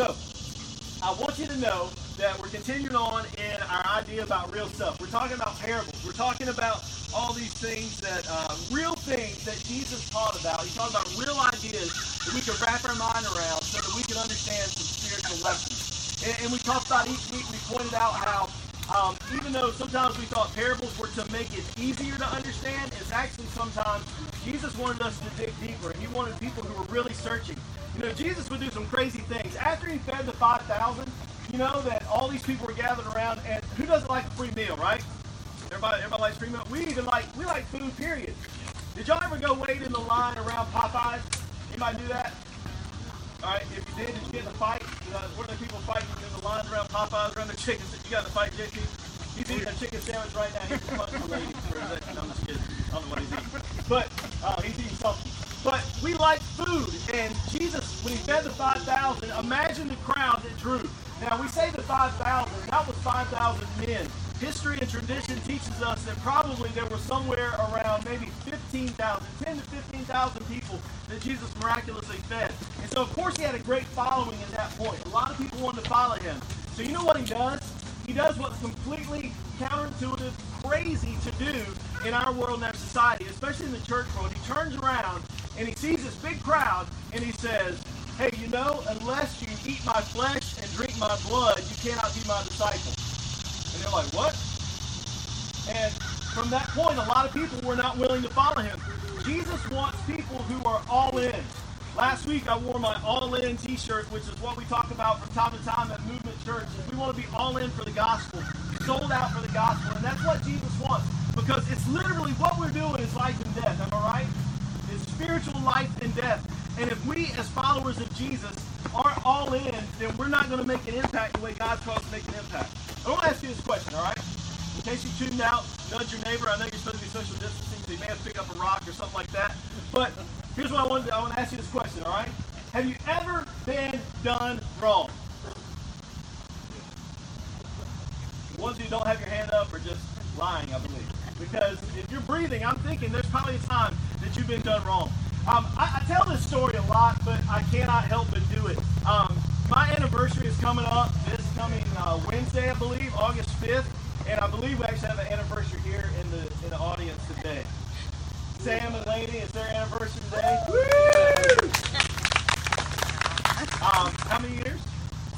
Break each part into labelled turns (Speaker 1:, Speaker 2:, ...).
Speaker 1: So, I want you to know that we're continuing on in our idea about real stuff. We're talking about parables. We're talking about all these things that, uh, real things that Jesus taught about. He's talking about real ideas that we can wrap our mind around so that we can understand some spiritual lessons. And, and we talked about each week, we pointed out how um, even though sometimes we thought parables were to make it easier to understand, it's actually sometimes Jesus wanted us to dig deeper, and he wanted people who were really searching. You know, Jesus would do some crazy things. After he fed the 5,000, you know that all these people were gathered around, and who doesn't like a free meal, right? Everybody, everybody likes free meal. We even like we like food. Period. Did y'all ever go wait in the line around Popeyes? Anybody do that? All right. If you did, did you get in a fight? You know, were there people fighting in the lines around Popeyes around the chickens? You got in a fight, JT? He's eating a chicken sandwich right now. He's punching the lady for a second. I'm just kidding. I don't know what he's eating, but uh, he's eating something. But we like food, and Jesus, when he fed the 5,000, imagine the crowd that drew. Now, we say the 5,000, that was 5,000 men. History and tradition teaches us that probably there were somewhere around maybe 15,000, 10 to 15,000 people that Jesus miraculously fed. And so, of course, he had a great following at that point. A lot of people wanted to follow him. So, you know what he does? He does what's completely counterintuitive, crazy to do in our world and our society, especially in the church world. He turns around and he sees this big crowd and he says, Hey, you know, unless you eat my flesh and drink my blood, you cannot be my disciple. And they're like, What? And from that point, a lot of people were not willing to follow him. Jesus wants people who are all in. Last week, I wore my all in t shirt, which is what we talk about from time to time at Movement Church. We want to be all in for the gospel, sold out for the gospel. And that's what Jesus wants because it's literally what we're doing is life and death. Am I right? It's spiritual life and death. And if we, as followers of Jesus, aren't all in, then we're not going to make an impact the way God calls to make an impact. I want to ask you this question, all right? In case you tuned out, nudge your neighbor. I know you're supposed to be social distancing, so you may have to pick up a rock or something like that. But here's what I want to I want to ask you this question, all right? Have you ever been done wrong? The ones who don't have your hand up are just lying, I believe. Because if you're breathing, I'm thinking there's probably a time that you've been done wrong. Um, I, I, tell this story a lot, but I cannot help but do it. Um, my anniversary is coming up this coming uh, Wednesday, I believe, August 5th, and I believe we actually have an anniversary here in the in the audience today. Sam and Lady, it's their anniversary today. Woo! Um, how many years?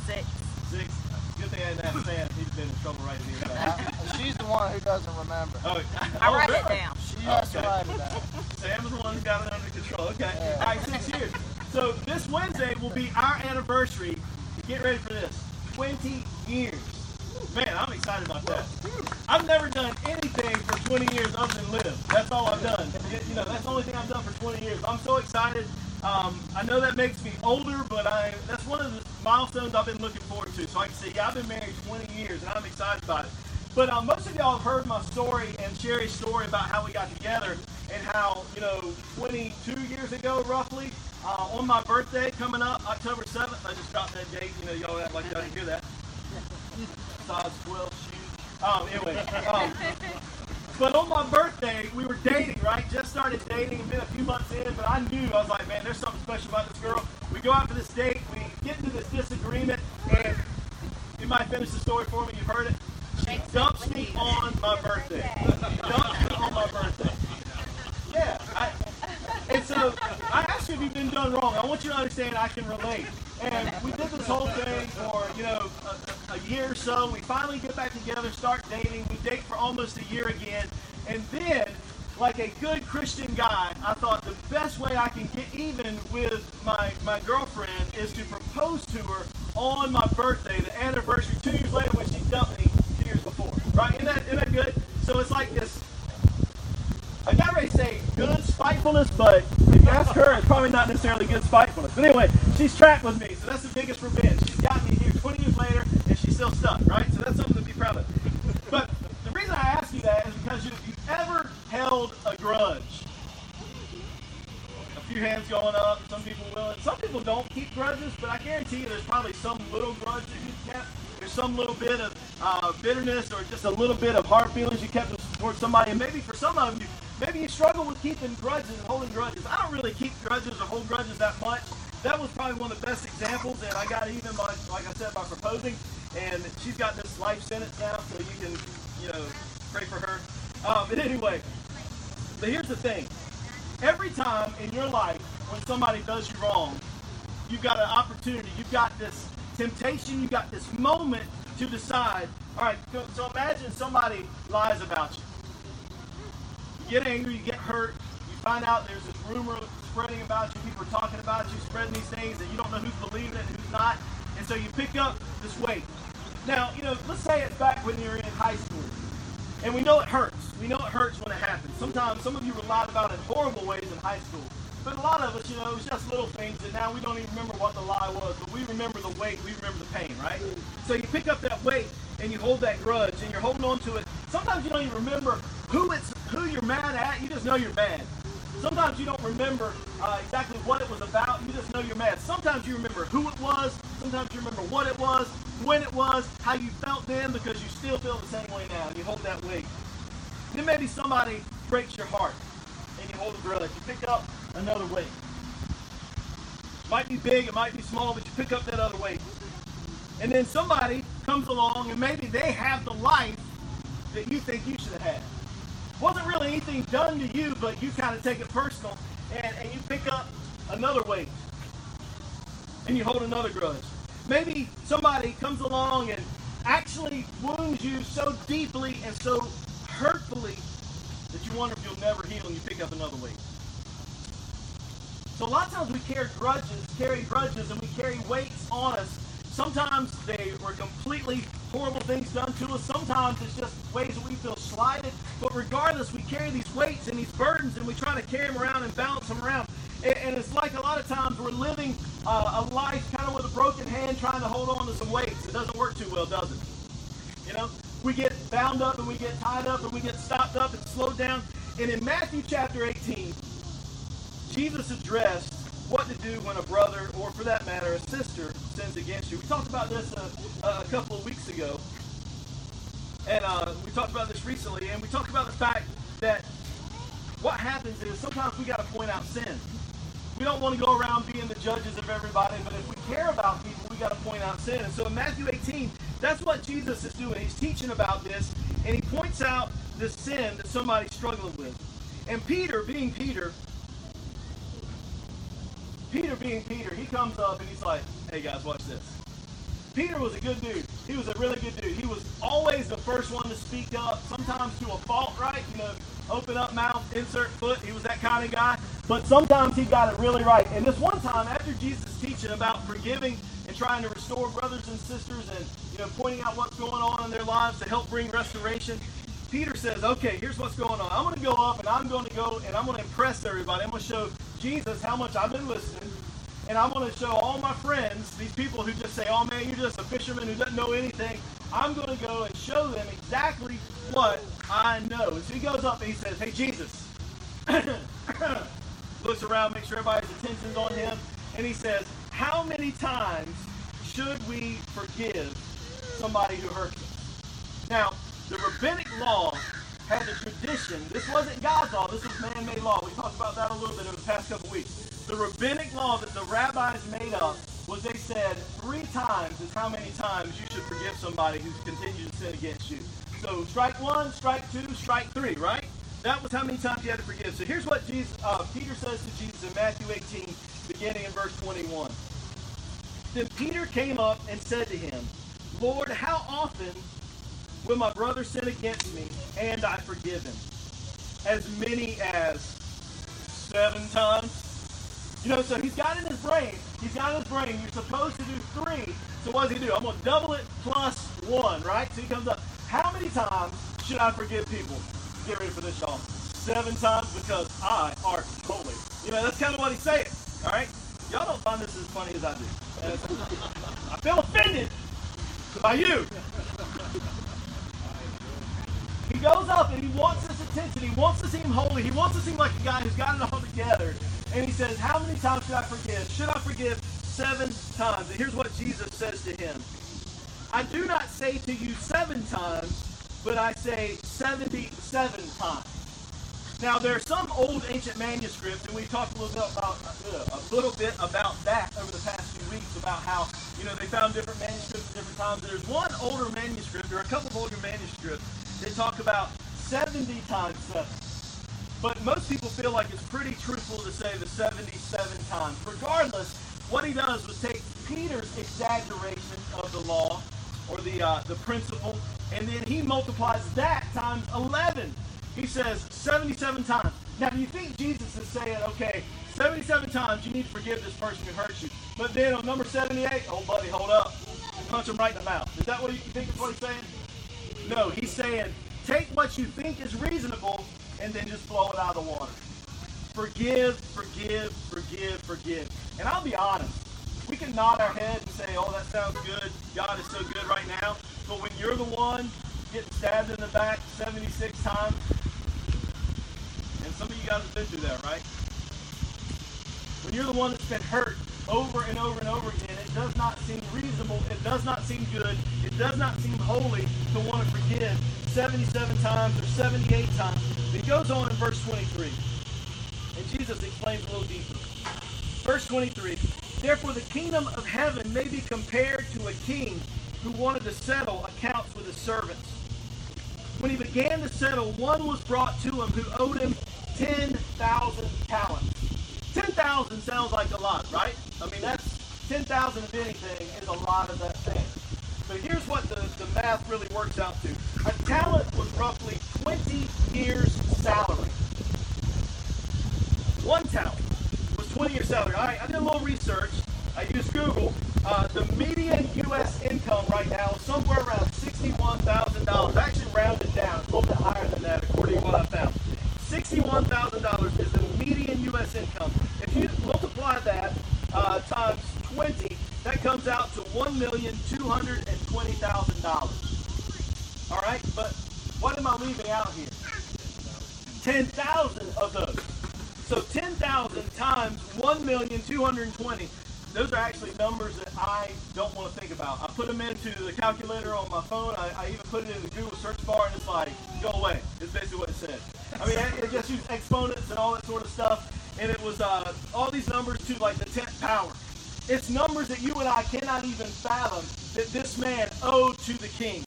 Speaker 2: Six.
Speaker 1: Six. Good thing I didn't have Sam. He's been in trouble writing these down.
Speaker 3: She's the one who doesn't remember.
Speaker 1: Oh,
Speaker 2: I
Speaker 1: oh,
Speaker 2: write
Speaker 1: really?
Speaker 2: it down.
Speaker 3: She has to write it down.
Speaker 1: Sam is the one who got it under control. Okay.
Speaker 3: Yeah.
Speaker 1: All right, six years. So this Wednesday will be our anniversary. Get ready for this. 20 years. Man, I'm excited about that. I've never done anything for 20 years other than live. That's all I've done. You- You know, that's the only thing I've done for 20 years. I'm so excited. Um, I know that makes me older, but I that's one of the milestones I've been looking forward to. So I can say, yeah, I've been married 20 years, and I'm excited about it. But um, most of y'all have heard my story and Sherry's story about how we got together and how, you know, 22 years ago, roughly, uh, on my birthday coming up, October 7th, I just dropped that date. You know, y'all act like y'all didn't hear that. Size 12 shoes. Um, anyway, um, but on my birthday, we were dating, right? Just started dating and been a few months in, but I knew, I was like, man, there's something special about this girl. We go out for this date, we get into this disagreement, and you might finish the story for me, you've heard it. She dumps me on my birthday. Dumps me on my birthday. Yeah. I, and so I asked you if you've been done wrong. I want you to understand I can relate. And we did this whole thing for, you know, a, year or so. We finally get back together, start dating. We date for almost a year again. And then, like a good Christian guy, I thought the best way I can get even with my, my girlfriend is to propose to her on my birthday, the anniversary, two years later when she dumped me two years before. Right? Isn't that, isn't that good? So it's like this I got ready to say good spitefulness, but if you ask her, it's probably not necessarily good spitefulness. But anyway, she's trapped with me, so that's the biggest revenge. She's got me here 20 years later, still stuck, right? So that's something to be proud of. But the reason I ask you that is because if you've ever held a grudge, a few hands going up, some people will. Some people don't keep grudges, but I guarantee you there's probably some little grudge that you kept. There's some little bit of uh, bitterness or just a little bit of hard feelings you kept towards somebody. And maybe for some of you, maybe you struggle with keeping grudges and holding grudges. I don't really keep grudges or hold grudges that much. that was probably one of the best examples, that I got even by, like I said, by proposing. And she's got this life sentence now, so you can, you know, pray for her. Um, but anyway, but here's the thing: every time in your life when somebody does you wrong, you've got an opportunity. You've got this temptation. You've got this moment to decide. All right, so imagine somebody lies about you. You get angry, you get hurt, you find out there's this rumor spreading about you, people are talking about you, spreading these things, and you don't know who's believing it and who's not. And so you pick up this weight. Now, you know, let's say it's back when you're in high school. And we know it hurts. We know it hurts when it happens. Sometimes some of you were lied about in horrible ways in high school. But a lot of us, you know, it's just little things, and now we don't even remember what the lie was, but we remember the weight, we remember the pain, right? So you pick up that weight and you hold that grudge, and you're holding on to it. Sometimes you don't even remember who it's who you're mad at. You just know you're mad. Sometimes you don't remember uh, exactly what it was about. You just know you're mad. Sometimes you remember who it was. Sometimes you remember what it was, when it was, how you felt then, because you still feel the same way now. You hold that weight. Then maybe somebody breaks your heart, and you hold a grudge. You pick up another weight. It might be big, it might be small, but you pick up that other weight. And then somebody comes along, and maybe they have the life that you think you should have had wasn't really anything done to you, but you kind of take it personal and, and you pick up another weight and you hold another grudge. Maybe somebody comes along and actually wounds you so deeply and so hurtfully that you wonder if you'll never heal and you pick up another weight. So a lot of times we carry grudges, carry grudges, and we carry weights on us. Sometimes they were completely horrible things done to us. Sometimes it's just ways that we feel slighted. But regardless, we carry these weights and these burdens and we try to carry them around and balance them around. And, it's like a lot of times we're living uh, a life kind of with a broken hand trying to hold on to some weights. It doesn't work too well, does it? You know, we get bound up and we get tied up and we get stopped up and slowed down. And in Matthew chapter 18, Jesus addressed what to do when a brother, or for that matter, a sister, sins against you. We talked about this a, a couple of weeks ago, and uh, we talked about this recently, and we talked about the fact that what happens is sometimes we got to point out sin. We don't want to go around being the judges of everybody, but if we care about people, we got to point out sin. And so in Matthew 18, that's what Jesus is doing. He's teaching about this, and he points out the sin that somebody's struggling with. And Peter, being Peter, Peter being Peter, he comes up and he's like, hey guys, watch this. Peter was a good dude. He was a really good dude. He was always the first one to speak up, sometimes to a fault, right? You know, open up mouth, insert foot. He was that kind of guy. But sometimes he got it really right. And this one time, after Jesus teaching about forgiving and trying to restore brothers and sisters and, you know, pointing out what's going on in their lives to help bring restoration, Peter says, okay, here's what's going on. I'm going to go up and I'm going to go and I'm going to impress everybody. I'm going to show Jesus how much I've been listening. And I'm going to show all my friends, these people who just say, oh man, you're just a fisherman who doesn't know anything. I'm going to go and show them exactly what I know. So he goes up and he says, hey, Jesus. Looks around, makes sure everybody's attention's on him. And he says, how many times should we forgive somebody who hurts us? Now, the rabbinic law had a tradition. This wasn't God's law. This was man-made law. We talked about that a little bit in the past couple weeks. The rabbinic law that the rabbis made up was they said three times is how many times you should forgive somebody who's continued to sin against you. So strike one, strike two, strike three, right? That was how many times you had to forgive. So here's what Jesus, uh, Peter says to Jesus in Matthew 18, beginning in verse 21. Then Peter came up and said to him, Lord, how often will my brother sin against me and I forgive him? As many as seven times? You know, so he's got in his brain, he's got in his brain, you're supposed to do three. So what does he do? I'm going to double it plus one, right? So he comes up, how many times should I forgive people? Get ready for this, y'all. Seven times because I are holy. You know, that's kind of what he's saying, all right? Y'all don't find this as funny as I do. I feel offended by you. He goes up and he wants this attention. He wants to seem holy. He wants to seem like a guy who's got it all together. And he says, How many times should I forgive? Should I forgive seven times? And here's what Jesus says to him I do not say to you seven times, but I say 77 times. Now, there are some old ancient manuscripts, and we talked a little bit about uh, a little bit about that over the past few weeks about how you know they found different manuscripts at different times. There's one older manuscript, or a couple of older manuscripts that talk about 70 times seven. But most people feel like it's pretty truthful to say the 77 times. Regardless, what he does was take Peter's exaggeration of the law or the uh, the principle, and then he multiplies that times 11 he says 77 times. Now, do you think Jesus is saying, okay, 77 times you need to forgive this person who hurt you, but then on number 78, oh, buddy, hold up. Punch him right in the mouth. Is that what you think is what he's saying? No, he's saying, take what you think is reasonable and then just blow it out of the water. Forgive, forgive, forgive, forgive. And I'll be honest, we can nod our head and say, oh, that sounds good. God is so good right now. But when you're the one getting stabbed in the back 76 times, and some of you guys have been through that, right? When you're the one that's been hurt over and over and over again, it does not seem reasonable, it does not seem good, it does not seem holy to want to forgive 77 times or 78 times. It goes on in verse 23. And Jesus explains a little deeper. Verse 23 Therefore, the kingdom of heaven may be compared to a king who wanted to settle accounts with his servants. When he began to settle, one was brought to him who owed him 10,000 talents. 10,000 sounds like a lot, right? I mean, that's 10,000 of anything is a lot of that thing. But here's what the, the math really works out to. A talent was roughly 20 years' salary. One talent was 20 years' salary. All right, I did a little research. I used Google. Uh, the median U.S. income right now is somewhere around $61,000. Actually rounded down, a little bit higher than that according to what I found. $61,000 is the median U.S. income. If you multiply that uh, times 20, that comes out to $1,220,000. All right, but what am I leaving out here? 10,000 of those. So 10,000 times 1,220 those are actually numbers that I don't want to think about. I put them into the calculator on my phone. I, I even put it in the Google search bar, and it's like, go away. It's basically what it said. I mean, it, just used exponents and all that sort of stuff, and it was uh, all these numbers to like the 10th power. It's numbers that you and I cannot even fathom that this man owed to the king.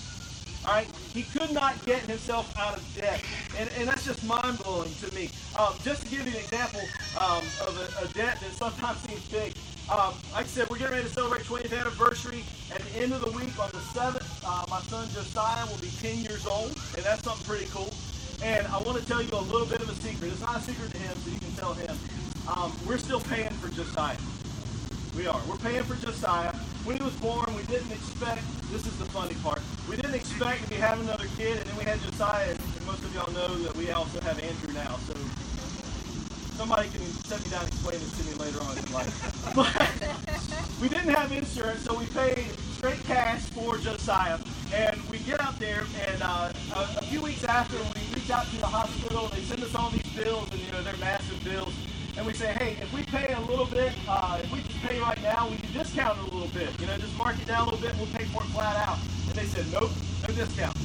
Speaker 1: Right, he could not get himself out of debt, and, and that's just mind blowing to me. Um, just to give you an example um, of a, a debt that sometimes seems big, um, like I said, we're getting ready to celebrate 20th anniversary. At the end of the week, on the 7th, uh, my son Josiah will be 10 years old, and that's something pretty cool. And I want to tell you a little bit of a secret. It's not a secret to him, so you can tell him. Um, we're still paying for Josiah. We are. We're paying for Josiah. When he was born, we didn't expect, this is the funny part, we didn't expect to having another kid, and then we had Josiah, and most of y'all know that we also have Andrew now. So somebody can set me down and explain this to me later on in life. But we didn't have insurance, so we paid straight cash for Josiah. And we get out there, and uh, a, a, few weeks after, we reach out to the hospital. They send us all these bills, and you know they're massive bills. And we say, hey, if we pay a little bit, uh, if we just pay right now, we can discount it a little bit. You know, just mark it down a little bit, and we'll pay for it flat out. And they said, nope, no discount.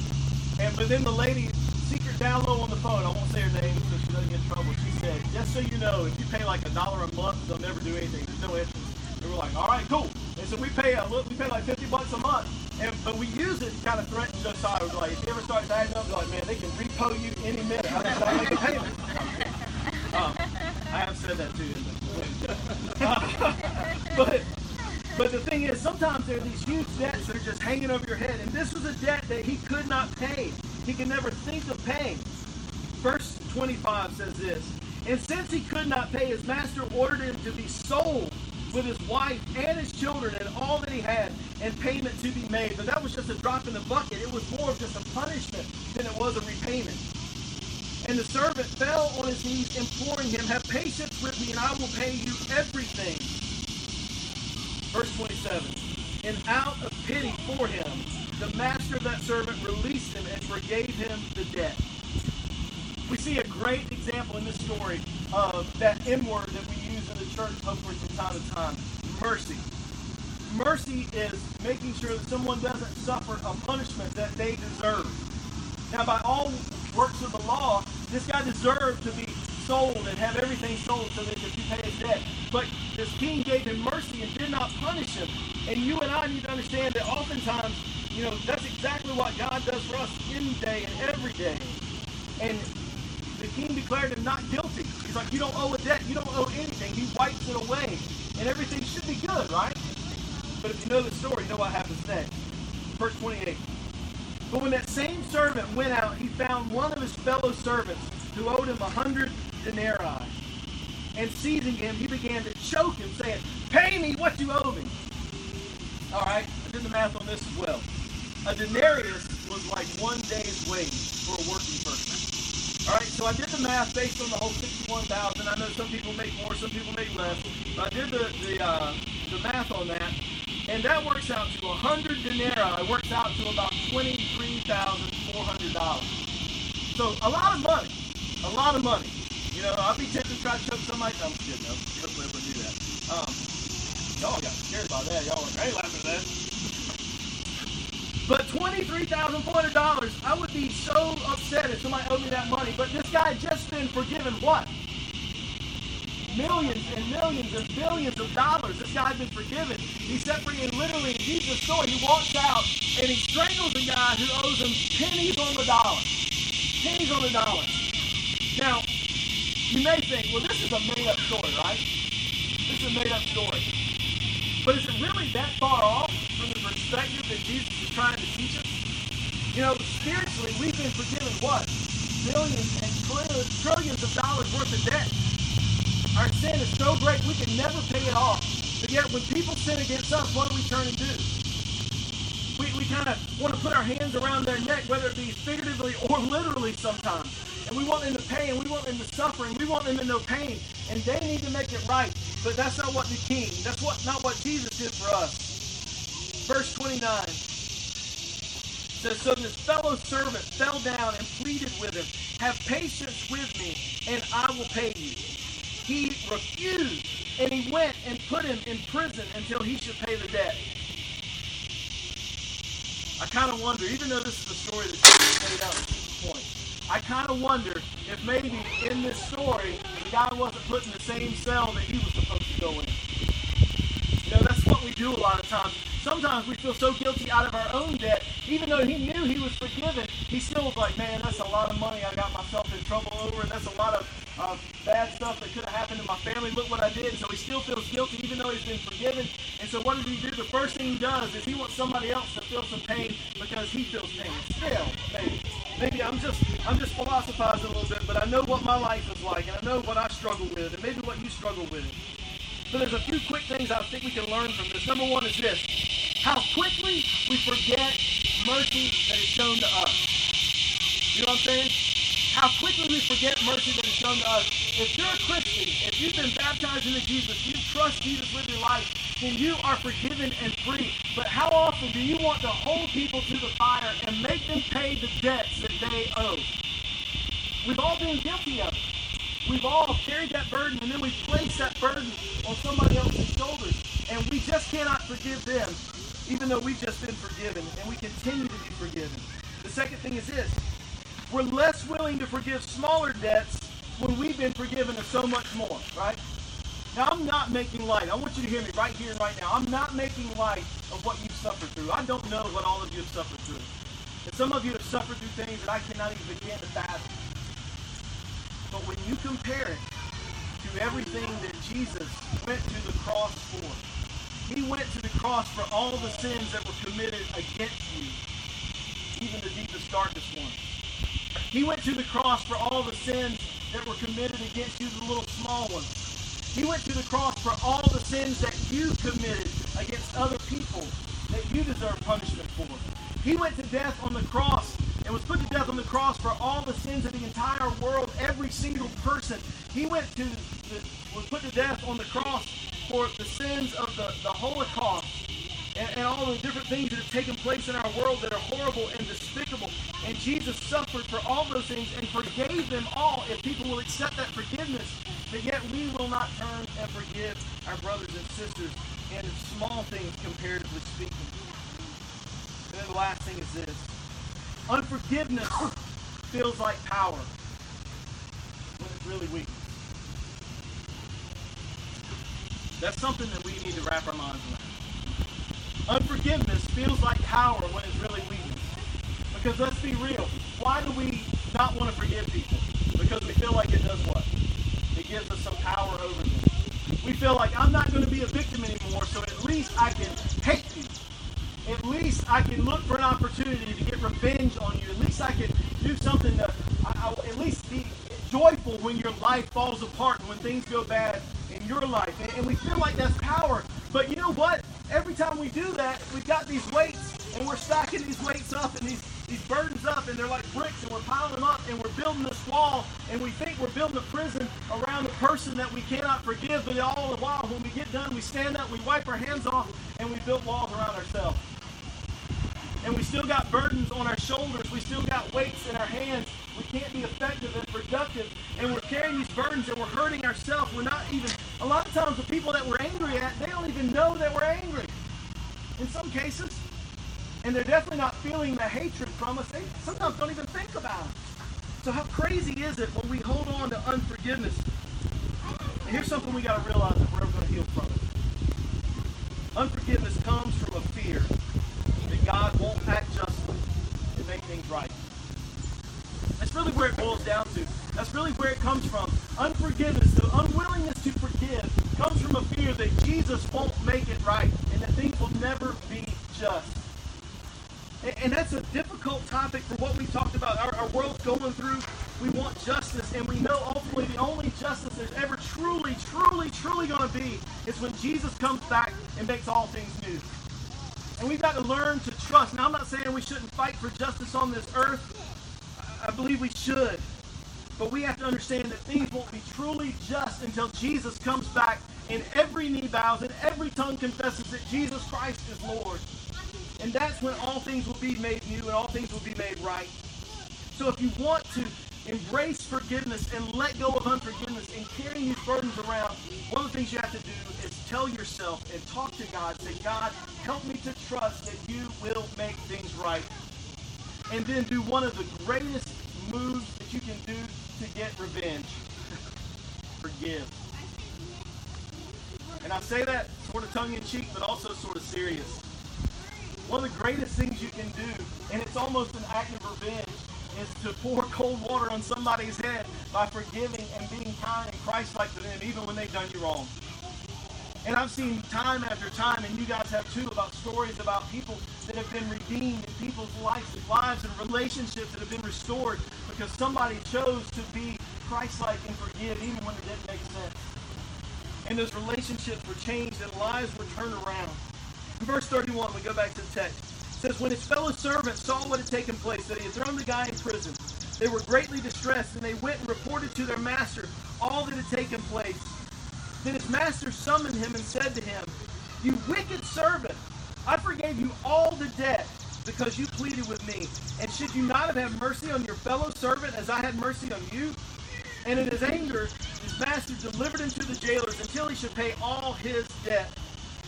Speaker 1: And but then the lady secret down low on the phone. I won't say her name so she doesn't get in trouble. She said, just so you know, if you pay like a dollar a month, they'll never do anything. There's no interest. And we're like, all right, cool. And so we pay a little, we pay like 50 bucks a month. And, but we use it to kind of threaten Josiah. We're like, if you ever start acting up, we're like, man, they can repo you any minute. I just make a payment. Um, I have said that too. uh, but but the thing is, sometimes there are these huge debts that are just hanging over your head. And this was a debt that he could not pay he could never think of paying. Verse 25 says this And since he could not pay, his master ordered him to be sold with his wife and his children and all that he had, and payment to be made. But that was just a drop in the bucket. It was more of just a punishment than it was a repayment. And the servant fell on his knees, imploring him, Have patience with me, and I will pay you everything. Verse 27 And out of pity for him, the master of that servant released him and forgave him the debt. We see a great example in this story of that M word that we use in the church, hopefully from time to time mercy. Mercy is making sure that someone doesn't suffer a punishment that they deserve. Now, by all works of the law, This guy deserved to be sold and have everything sold so that he could pay his debt. But this king gave him mercy and did not punish him. And you and I need to understand that oftentimes, you know, that's exactly what God does for us any day and every day. And the king declared him not guilty. He's like, you don't owe a debt. You don't owe anything. He wipes it away. And everything should be good, right? But if you know the story, you know what happens next. Verse 28. But when that same servant went out, he found one of his fellow servants who owed him a hundred denarii. And seizing him, he began to choke him, saying, Pay me what you owe me. All right, I did the math on this as well. A denarius was like one day's wage for a working person. All right, so I did the math based on the whole 61,000. I know some people make more, some people make less. But I did the, the, uh, the math on that, and that works out to 100 denarii. Works out to about $23,400. So a lot of money. A lot of money. You know, I'd be tempted to try to choke somebody. I'm kidding. No, hopefully I wouldn't do that. Um, y'all got scared by that. Y'all were, I ain't laughing at that. But $23,400, I would be so upset if somebody owed me that money. But this guy just been forgiven what? Millions and millions and billions of dollars. This guy had been forgiven. He's set free, and literally, in Jesus' story, he walks out and he strangles a guy who owes him pennies on the dollar. Pennies on the dollar. Now, you may think, well, this is a made-up story, right? This is a made-up story. But is it really that far off from the perspective that Jesus is trying to teach us? You know, spiritually, we've been forgiven what? Billions and trillions of dollars worth of debt. Our sin is so great we can never pay it off. But yet when people sin against us, what do we turn and do? We, we kind of want to put our hands around their neck, whether it be figuratively or literally sometimes. And we want them to pay and we want them to suffer and we want them to know pain. And they need to make it right. But that's not what the king, that's what not what Jesus did for us. Verse 29 says, So this fellow servant fell down and pleaded with him, Have patience with me, and I will pay you. He refused, and he went and put him in prison until he should pay the debt. I kind of wonder, even though this is a story that's made up at this point, I kind of wonder if maybe in this story the guy wasn't put in the same cell that he was supposed to go in. You know, that's what we do a lot of times. Sometimes we feel so guilty out of our own debt, even though he knew he was forgiven. He still was like, man, that's a lot of money I got myself in trouble over, and that's a lot of uh, bad stuff that could have happened to my family. Look what I did. So he still feels guilty, even though he's been forgiven. And so what does he do? The first thing he does is he wants somebody else to feel some pain because he feels pain. Still, maybe. Maybe I'm just I'm just philosophizing a little bit, but I know what my life is like, and I know what I struggle with, and maybe what you struggle with. So there's a few quick things I think we can learn from this. Number one is this: how quickly we forget mercy that is shown to us. You know what I'm saying? How quickly we forget mercy that is shown to us. If you're a Christian, if you've been baptized into Jesus, you trust Jesus with your life, then you are forgiven and free. But how often do you want to hold people to the fire and make them pay the debts that they owe? We've all been guilty of it. We've all carried that burden and then we place that burden on somebody else's shoulders. And we just cannot forgive them, even though we've just been forgiven and we continue to be forgiven. The second thing is this we're less willing to forgive smaller debts when we've been forgiven of so much more, right? Now, I'm not making light. I want you to hear me right here and right now. I'm not making light of what you've suffered through. I don't know what all of you have suffered through. And some of you have suffered through things that I cannot even begin to fathom. But when you compare it to everything that Jesus went to the cross for, he went to the cross for all the sins that were committed against you, even the deepest, darkest ones. He went to the cross for all the sins that were committed against you, the little small ones. He went to the cross for all the sins that you committed against other people that you deserve punishment for. He went to death on the cross and was put to death on the cross for all the sins of the entire world, every single person. He went to was put to death on the cross for the sins of the, the Holocaust and, and all the different things that have taken place in our world that are horrible and despicable. And Jesus suffered for all those things and forgave them all if people will accept that forgiveness. But yet we will not turn and forgive our brothers and sisters in small things comparatively speaking. And then the last thing is this. Unforgiveness feels like power. But it's really weakness. That's something that we need to wrap our minds around. Unforgiveness feels like power when it's really weakness. Because let's be real, why do we not want to forgive people? Because we feel like it does what? It gives us some power over them. We feel like I'm not going to be a victim anymore, so at least I can hate you. At least I can look for an opportunity to get revenge on you. At least I can do something to, I, I, at least be joyful when your life falls apart and when things go bad your life. And, and we feel like that's power. But you know what? Every time we do that, we've got these weights and we're stacking these weights up and these these burdens up and they're like bricks and we're piling them up and we're building this wall and we think we're building a prison around the person that we cannot forgive but all the while when we get done we stand up we wipe our hands off and we build walls around ourselves and we still got burdens on our shoulders we still got weights in our hands we can't be effective and productive and we're carrying these burdens and we're hurting ourselves we're not even a lot of times the people that we're angry at they don't even know that we're angry in some cases and they're definitely not feeling the hatred from us. They sometimes don't even think about it. So how crazy is it when we hold on to unforgiveness? And here's something we got to realize if we're ever going to heal from it. Unforgiveness comes from a fear that God won't act justly and make things right. That's really where it boils down to. That's really where it comes from. Unforgiveness, the unwillingness to forgive, comes from a fear that Jesus won't make it right and that things will never be just. And that's a difficult topic for what we talked about. Our, our world's going through. We want justice, and we know ultimately the only justice there's ever truly, truly, truly going to be is when Jesus comes back and makes all things new. And we've got to learn to trust. Now, I'm not saying we shouldn't fight for justice on this earth. I believe we should. But we have to understand that things won't be truly just until Jesus comes back and every knee bows and every tongue confesses that Jesus Christ is Lord. And that's when all things will be made new and all things will be made right. So if you want to embrace forgiveness and let go of unforgiveness and carrying these burdens around, one of the things you have to do is tell yourself and talk to God. Say, God, help me to trust that you will make things right. And then do one of the greatest moves that you can do to get revenge. Forgive. And I say that sort of tongue in cheek, but also sort of serious. One of the greatest things you can do, and it's almost an act of revenge, is to pour cold water on somebody's head by forgiving and being kind and Christ-like to them, even when they've done you wrong. And I've seen time after time, and you guys have too, about stories about people that have been redeemed and people's lives, lives and relationships that have been restored because somebody chose to be Christ-like and forgive even when it didn't make sense. And those relationships were changed and lives were turned around. In verse 31, we go back to the text. It says, When his fellow servants saw what had taken place, that he had thrown the guy in prison, they were greatly distressed, and they went and reported to their master all that had taken place. Then his master summoned him and said to him, You wicked servant, I forgave you all the debt because you pleaded with me. And should you not have had mercy on your fellow servant as I had mercy on you? And in his anger, his master delivered him to the jailers until he should pay all his debt.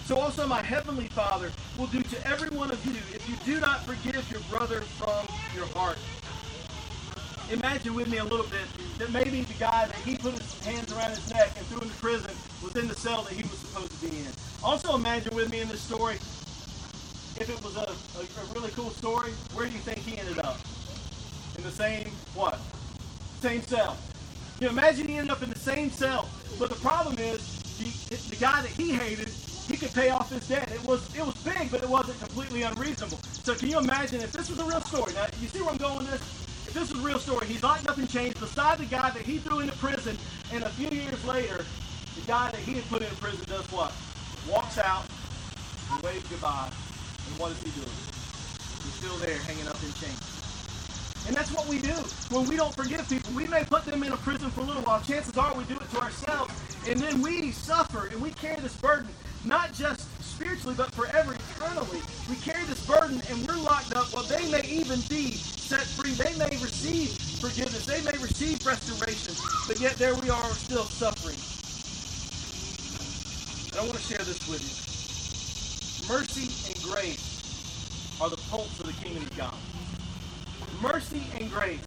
Speaker 1: So also my heavenly Father will do to every one of you if you do not forgive your brother from your heart. Imagine with me a little bit that maybe the guy that he put his hands around his neck and threw him to prison was in the cell that he was supposed to be in. Also imagine with me in this story, if it was a, a, a really cool story, where do you think he ended up? In the same, what? Same cell. You know, imagine he ended up in the same cell. But the problem is, the, the guy that he hated he could pay off his debt. It was it was big, but it wasn't completely unreasonable. So can you imagine if this was a real story? Now you see where I'm going with this? This is a real story, he's locked up in chains beside the guy that he threw into prison, and a few years later, the guy that he had put in prison does what? Walks out and waves goodbye. And what is he doing? He's still there, hanging up in chains. And that's what we do when we don't forgive people. We may put them in a prison for a little while. Chances are we do it to ourselves. And then we suffer and we carry this burden not just spiritually, but forever, We carry this burden and we're locked up. Well, they may even be set free. They may receive forgiveness. They may receive restoration. But yet there we are still suffering. And I want to share this with you. Mercy and grace are the pulse of the kingdom of God. Mercy and grace.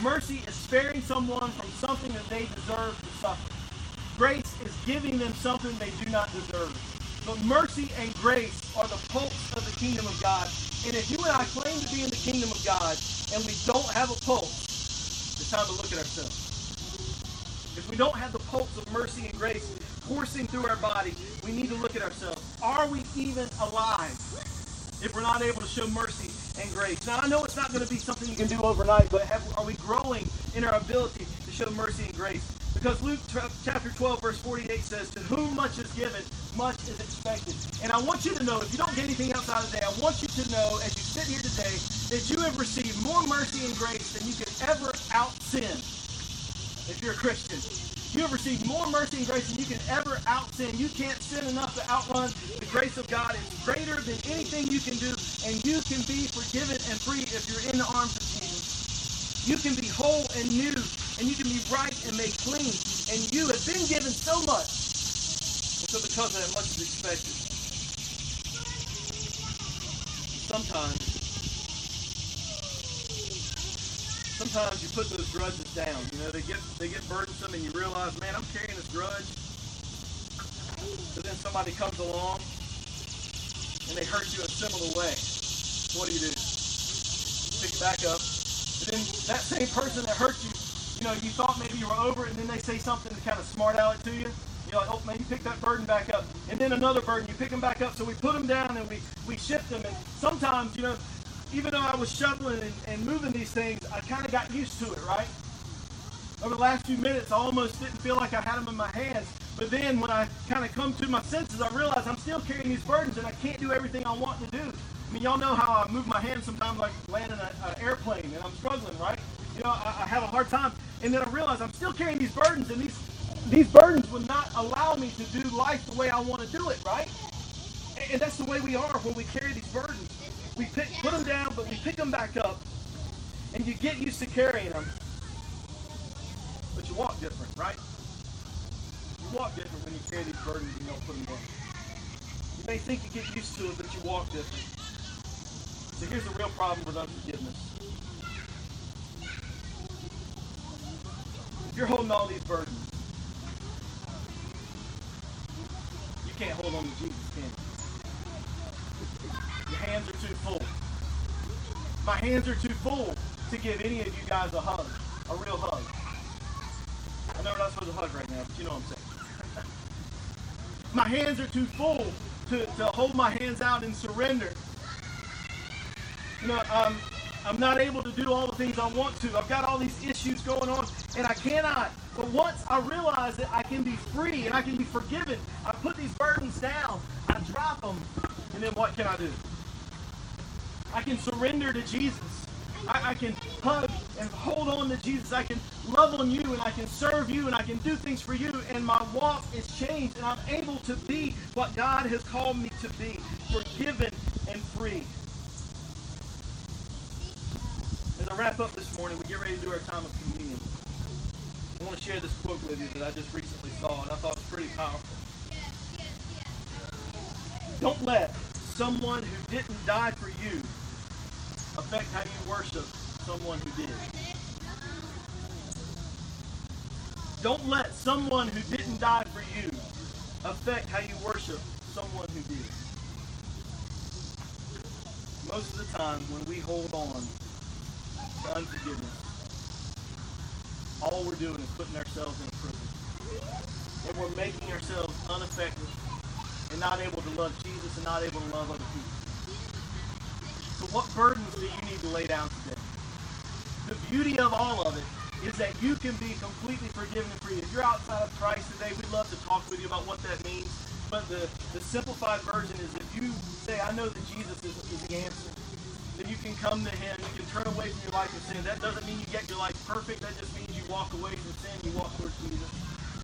Speaker 1: Mercy is sparing someone from something that they deserve to suffer. Grace is giving them something they do not deserve. But mercy and grace are the pulse of the kingdom of God. And if you and I claim to be in the kingdom of God and we don't have a pulse, it's time to look at ourselves. If we don't have the pulse of mercy and grace coursing through our body, we need to look at ourselves. Are we even alive if we're not able to show mercy and grace? Now, I know it's not going to be something you can do overnight, but have, are we growing in our ability to show mercy and grace? Because Luke chapter 12, verse 48 says, To whom much is given, much is expected. And I want you to know, if you don't get anything else out of the day, I want you to know as you sit here today that you have received more mercy and grace than you could ever out sin if you're a Christian. You have received more mercy and grace than you can ever out sin. You can't sin enough to outrun the grace of God. It's greater than anything you can do, and you can be forgiven and free if you're in the arms of Jesus. You can be whole and new and you can be right and made clean. And you have been given so much. So because that, much is expected. Sometimes, sometimes you put those grudges down. You know, they get they get burdensome and you realize, man, I'm carrying this grudge. But then somebody comes along and they hurt you a similar way. What do you do? Pick it back up. And then that same person that hurt you you know, you thought maybe you were over it, and then they say something to kind of smart aleck to you. You're like, oh, man, you pick that burden back up. And then another burden, you pick them back up. So we put them down and we, we shift them. And sometimes, you know, even though I was shoveling and, and moving these things, I kind of got used to it, right? Over the last few minutes, I almost didn't feel like I had them in my hands. But then when I kind of come to my senses, I realize I'm still carrying these burdens and I can't do everything I want to do. I mean, y'all know how I move my hands sometimes like landing an airplane and I'm struggling, right? You know, I, I have a hard time. And then I realize I'm still carrying these burdens, and these these burdens would not allow me to do life the way I want to do it, right? And that's the way we are when we carry these burdens. We pick, put them down, but we pick them back up, and you get used to carrying them. But you walk different, right? You walk different when you carry these burdens and you don't put them down. You may think you get used to it, but you walk different. So here's the real problem with unforgiveness. You're holding all these burdens. Can't hold on to Jesus, can you? Your hands are too full. My hands are too full to give any of you guys a hug, a real hug. I know we're not supposed to hug right now, but you know what I'm saying. my hands are too full to, to hold my hands out and surrender. You know, um, I'm not able to do all the things I want to. I've got all these issues going on, and I cannot. But once I realize that I can be free and I can be forgiven, I put these burdens down, I drop them, and then what can I do? I can surrender to Jesus. I, I, can hug and hold on to Jesus. I can love on you and I can serve you and I can do things for you. And my walk is changed and I'm able to be what God has called me to be forgiven and free. As I wrap up this morning, we get ready to do our time of communion. I want to share this quote with you that I just recently saw, and I thought it was pretty powerful. Don't let someone who didn't die for you affect how you worship someone who did. Don't let someone who didn't die for you affect how you worship someone who did. Most of the time, when we hold on to unforgiveness, all we're doing is putting ourselves in a prison. And we're making ourselves ineffective and not able to love Jesus and not able to love other people. So what burdens do you need to lay down today? The beauty of all of it is that you can be completely forgiven and free. If you're outside of Christ today, we'd love to talk with you about what that means. But the, the simplified version is if you say, I know that Jesus is, is the answer, then you can come to him. You can turn away from your life of sin. That doesn't mean you get your life perfect. That just means walk away from sin. You walk towards Jesus.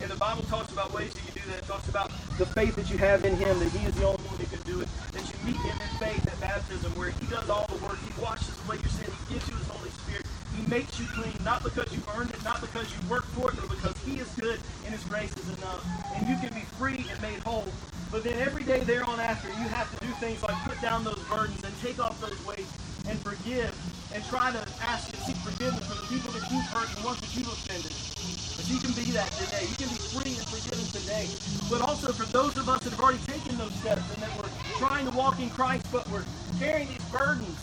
Speaker 1: And the Bible talks about ways that you do that. It talks about the faith that you have in him, that he is the only one who can do it. That you meet him in faith at baptism, where he does all the work. He washes away your sin. He gives you his Holy Spirit. He makes you clean, not because you earned it, not because you worked for it, but because he is good and his grace is enough. And you can be free and made whole. But then every day there on after, you have to do things like put down those burdens and take off those weights and forgive and try to ask and seek for the people that you've hurt and ones that you've offended. But you can be that today. You can be free and forgiven today. But also for those of us that have already taken those steps and that we're trying to walk in Christ, but we're carrying these burdens.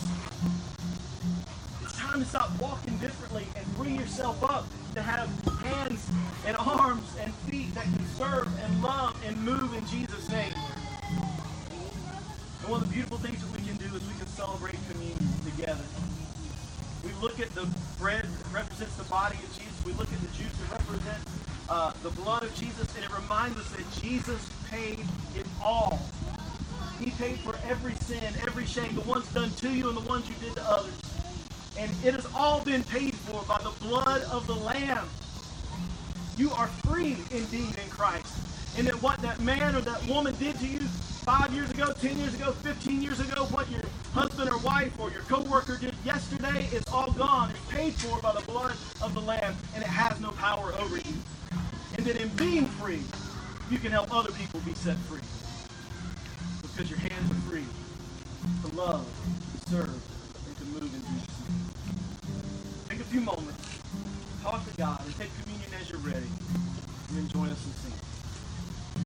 Speaker 1: It's time to stop walking differently and bring yourself up to have hands and arms and feet that can serve and love and move in Jesus' name. And one of the beautiful things look at the bread that represents the body of Jesus. We look at the juice that represents uh, the blood of Jesus, and it reminds us that Jesus paid it all. He paid for every sin, every shame, the ones done to you and the ones you did to others. And it has all been paid for by the blood of the Lamb. You are free indeed in Christ. And that what that man or that woman did to you five years ago, 10 years ago, 15 years ago, what your husband or wife or your coworker did yesterday, is all gone. It's paid for by the blood of the Lamb, and it has no power over you. And then in being free, you can help other people be set free. Because your hands are free to love, to serve, and to move in Jesus' name. Take a few moments, talk to God, and take communion as you're ready, and then join us in singing.